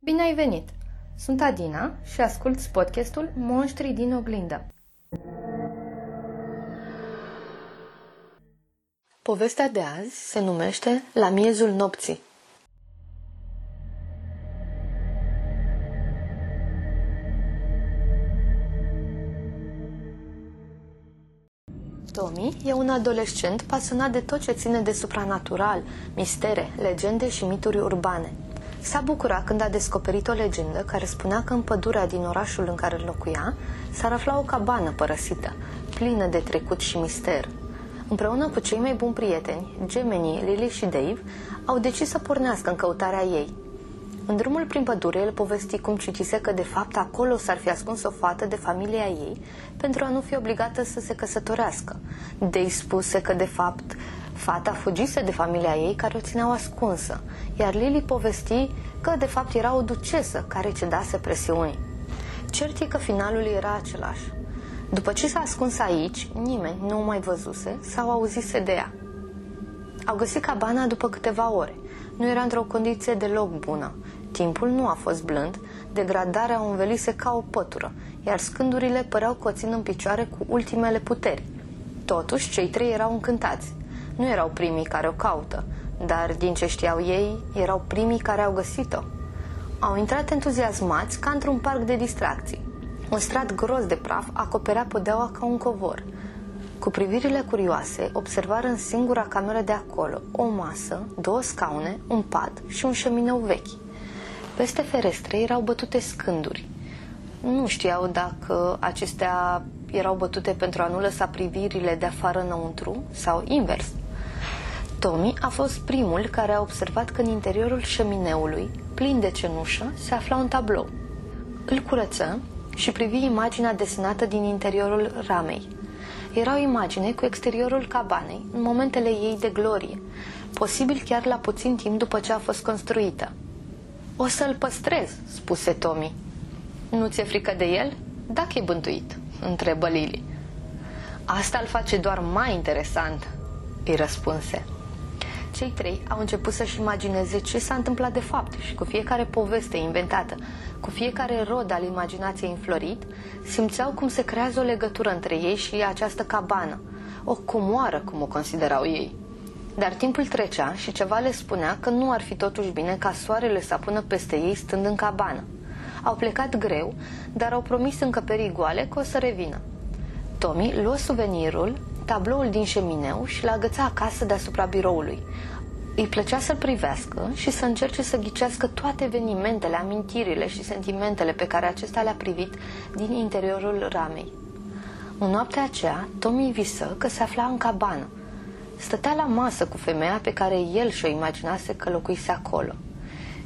Bine ai venit! Sunt Adina și ascult podcastul Monștrii din oglindă. Povestea de azi se numește La miezul nopții. Tommy e un adolescent pasionat de tot ce ține de supranatural, mistere, legende și mituri urbane. S-a bucurat când a descoperit o legendă care spunea că în pădurea din orașul în care locuia s-ar afla o cabană părăsită, plină de trecut și mister. Împreună cu cei mai buni prieteni, gemenii Lily și Dave, au decis să pornească în căutarea ei. În drumul prin pădure, el povesti cum citise că de fapt acolo s-ar fi ascuns o fată de familia ei pentru a nu fi obligată să se căsătorească. Dave spuse că de fapt fata fugise de familia ei care o țineau ascunsă, iar Lily povesti că de fapt era o ducesă care cedase presiunii. Cert e că finalul era același. După ce s-a ascuns aici, nimeni nu o mai văzuse sau auzise de ea. Au găsit cabana după câteva ore. Nu era într-o condiție deloc bună. Timpul nu a fost blând, degradarea o învelise ca o pătură, iar scândurile păreau că o țin în picioare cu ultimele puteri. Totuși, cei trei erau încântați. Nu erau primii care o caută, dar din ce știau ei, erau primii care au găsit-o. Au intrat entuziasmați ca într-un parc de distracții. Un strat gros de praf acoperea podeaua ca un covor. Cu privirile curioase, observară în singura cameră de acolo o masă, două scaune, un pat și un șemineu vechi. Peste ferestre erau bătute scânduri. Nu știau dacă acestea erau bătute pentru a nu lăsa privirile de afară înăuntru sau invers. Tommy a fost primul care a observat că în interiorul șemineului, plin de cenușă, se afla un tablou. Îl curăță și privi imaginea desenată din interiorul ramei. Era o imagine cu exteriorul cabanei, în momentele ei de glorie, posibil chiar la puțin timp după ce a fost construită. O să-l păstrez, spuse Tommy. Nu ți-e frică de el? Dacă e bântuit, întrebă Lily. Asta îl face doar mai interesant, îi răspunse. Cei trei au început să-și imagineze ce s-a întâmplat de fapt și cu fiecare poveste inventată, cu fiecare rod al imaginației înflorit, simțeau cum se creează o legătură între ei și această cabană, o comoară, cum o considerau ei. Dar timpul trecea și ceva le spunea că nu ar fi totuși bine ca soarele să apună peste ei stând în cabană. Au plecat greu, dar au promis încăperii goale că o să revină. Tommy luă suvenirul, tabloul din șemineu și l-a agățat acasă deasupra biroului. Îi plăcea să-l privească și să încerce să ghicească toate evenimentele, amintirile și sentimentele pe care acesta le-a privit din interiorul ramei. În noaptea aceea, Tommy visă că se afla în cabană. Stătea la masă cu femeia pe care el și-o imaginase că locuise acolo.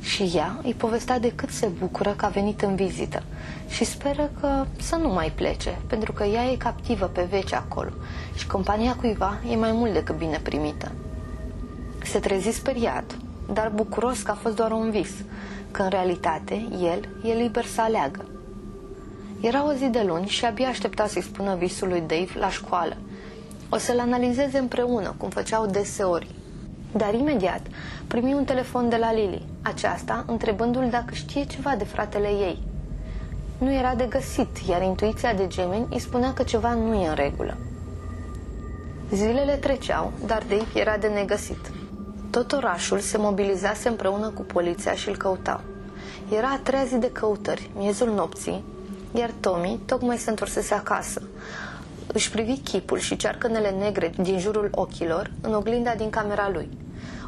Și ea îi povestea de cât se bucură că a venit în vizită și speră că să nu mai plece, pentru că ea e captivă pe veci acolo și compania cuiva e mai mult decât bine primită. Se trezi speriat, dar bucuros că a fost doar un vis, că în realitate el e liber să aleagă. Era o zi de luni și abia aștepta să-i spună visul lui Dave la școală. O să-l analizeze împreună, cum făceau deseori. Dar imediat primi un telefon de la Lily, aceasta întrebându-l dacă știe ceva de fratele ei. Nu era de găsit, iar intuiția de gemeni îi spunea că ceva nu e în regulă. Zilele treceau, dar Dave era de negăsit. Tot orașul se mobilizase împreună cu poliția și îl căutau. Era a treia zi de căutări, miezul nopții, iar Tommy tocmai se întorsese acasă. Își privi chipul și cearcănele negre din jurul ochilor în oglinda din camera lui.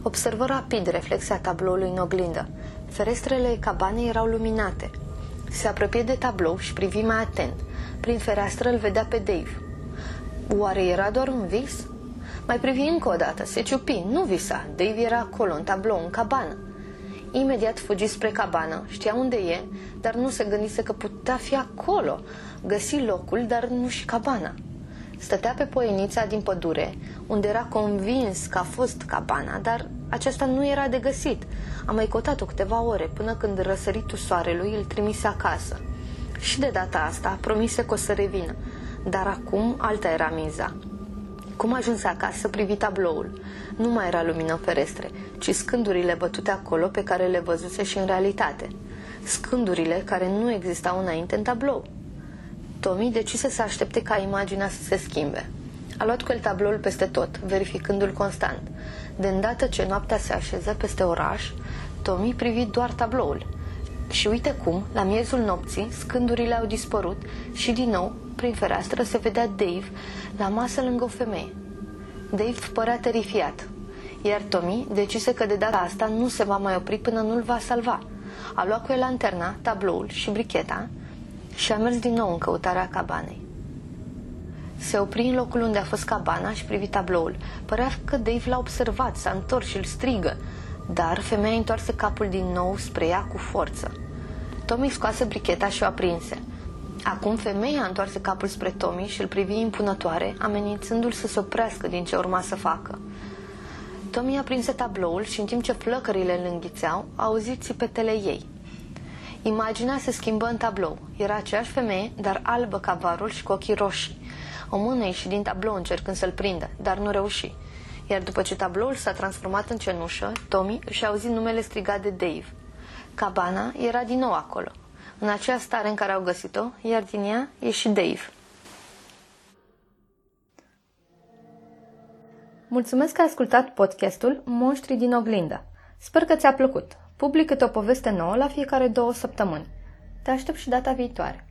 Observă rapid reflexia tabloului în oglindă. Ferestrele cabanei erau luminate. Se apropie de tablou și privi mai atent. Prin fereastră îl vedea pe Dave. Oare era doar un vis? Mai privi încă o dată, se ciupi, nu visa. Dave era acolo, în tablou, în cabană. Imediat fugi spre cabană, știa unde e, dar nu se gândise că putea fi acolo. Găsi locul, dar nu și cabana. Stătea pe poienița din pădure, unde era convins că a fost cabana, dar aceasta nu era de găsit. A mai cotat-o câteva ore, până când răsăritul soarelui îl trimise acasă. Și de data asta promise că o să revină, dar acum alta era miza. Cum ajunse acasă, privi tabloul. Nu mai era lumină ferestre, ci scândurile bătute acolo pe care le văzuse și în realitate. scândurile care nu existau înainte în tablou. Tommy decise să aștepte ca imaginea să se schimbe. A luat cu el tabloul peste tot, verificându-l constant. De îndată ce noaptea se așeză peste oraș, Tommy privi doar tabloul. Și uite cum, la miezul nopții, scândurile au dispărut și din nou, prin fereastră, se vedea Dave la masă lângă o femeie. Dave părea terifiat, iar Tommy decise că de data asta nu se va mai opri până nu-l va salva. A luat cu el lanterna, tabloul și bricheta și a mers din nou în căutarea cabanei. Se opri în locul unde a fost cabana și privi tabloul. Părea că Dave l-a observat, s-a întors și îl strigă, dar femeia întoarse capul din nou spre ea cu forță. Tommy scoase bricheta și o aprinse. Acum femeia întoarse capul spre Tommy și îl privi impunătoare, amenințându-l să se oprească din ce urma să facă. Tommy aprinse tabloul și în timp ce flăcările îl înghițeau, a auzit țipetele ei. Imaginea se schimbă în tablou. Era aceeași femeie, dar albă ca varul și cu ochii roșii. O mână ieși din tablou încercând să-l prindă, dar nu reuși. Iar după ce tabloul s-a transformat în cenușă, Tommy își auzit numele strigat de Dave. Cabana era din nou acolo, în acea stare în care au găsit-o, iar din ea e și Dave. Mulțumesc că ai ascultat podcastul Monștri din oglindă. Sper că ți-a plăcut. Public câte o poveste nouă la fiecare două săptămâni. Te aștept și data viitoare.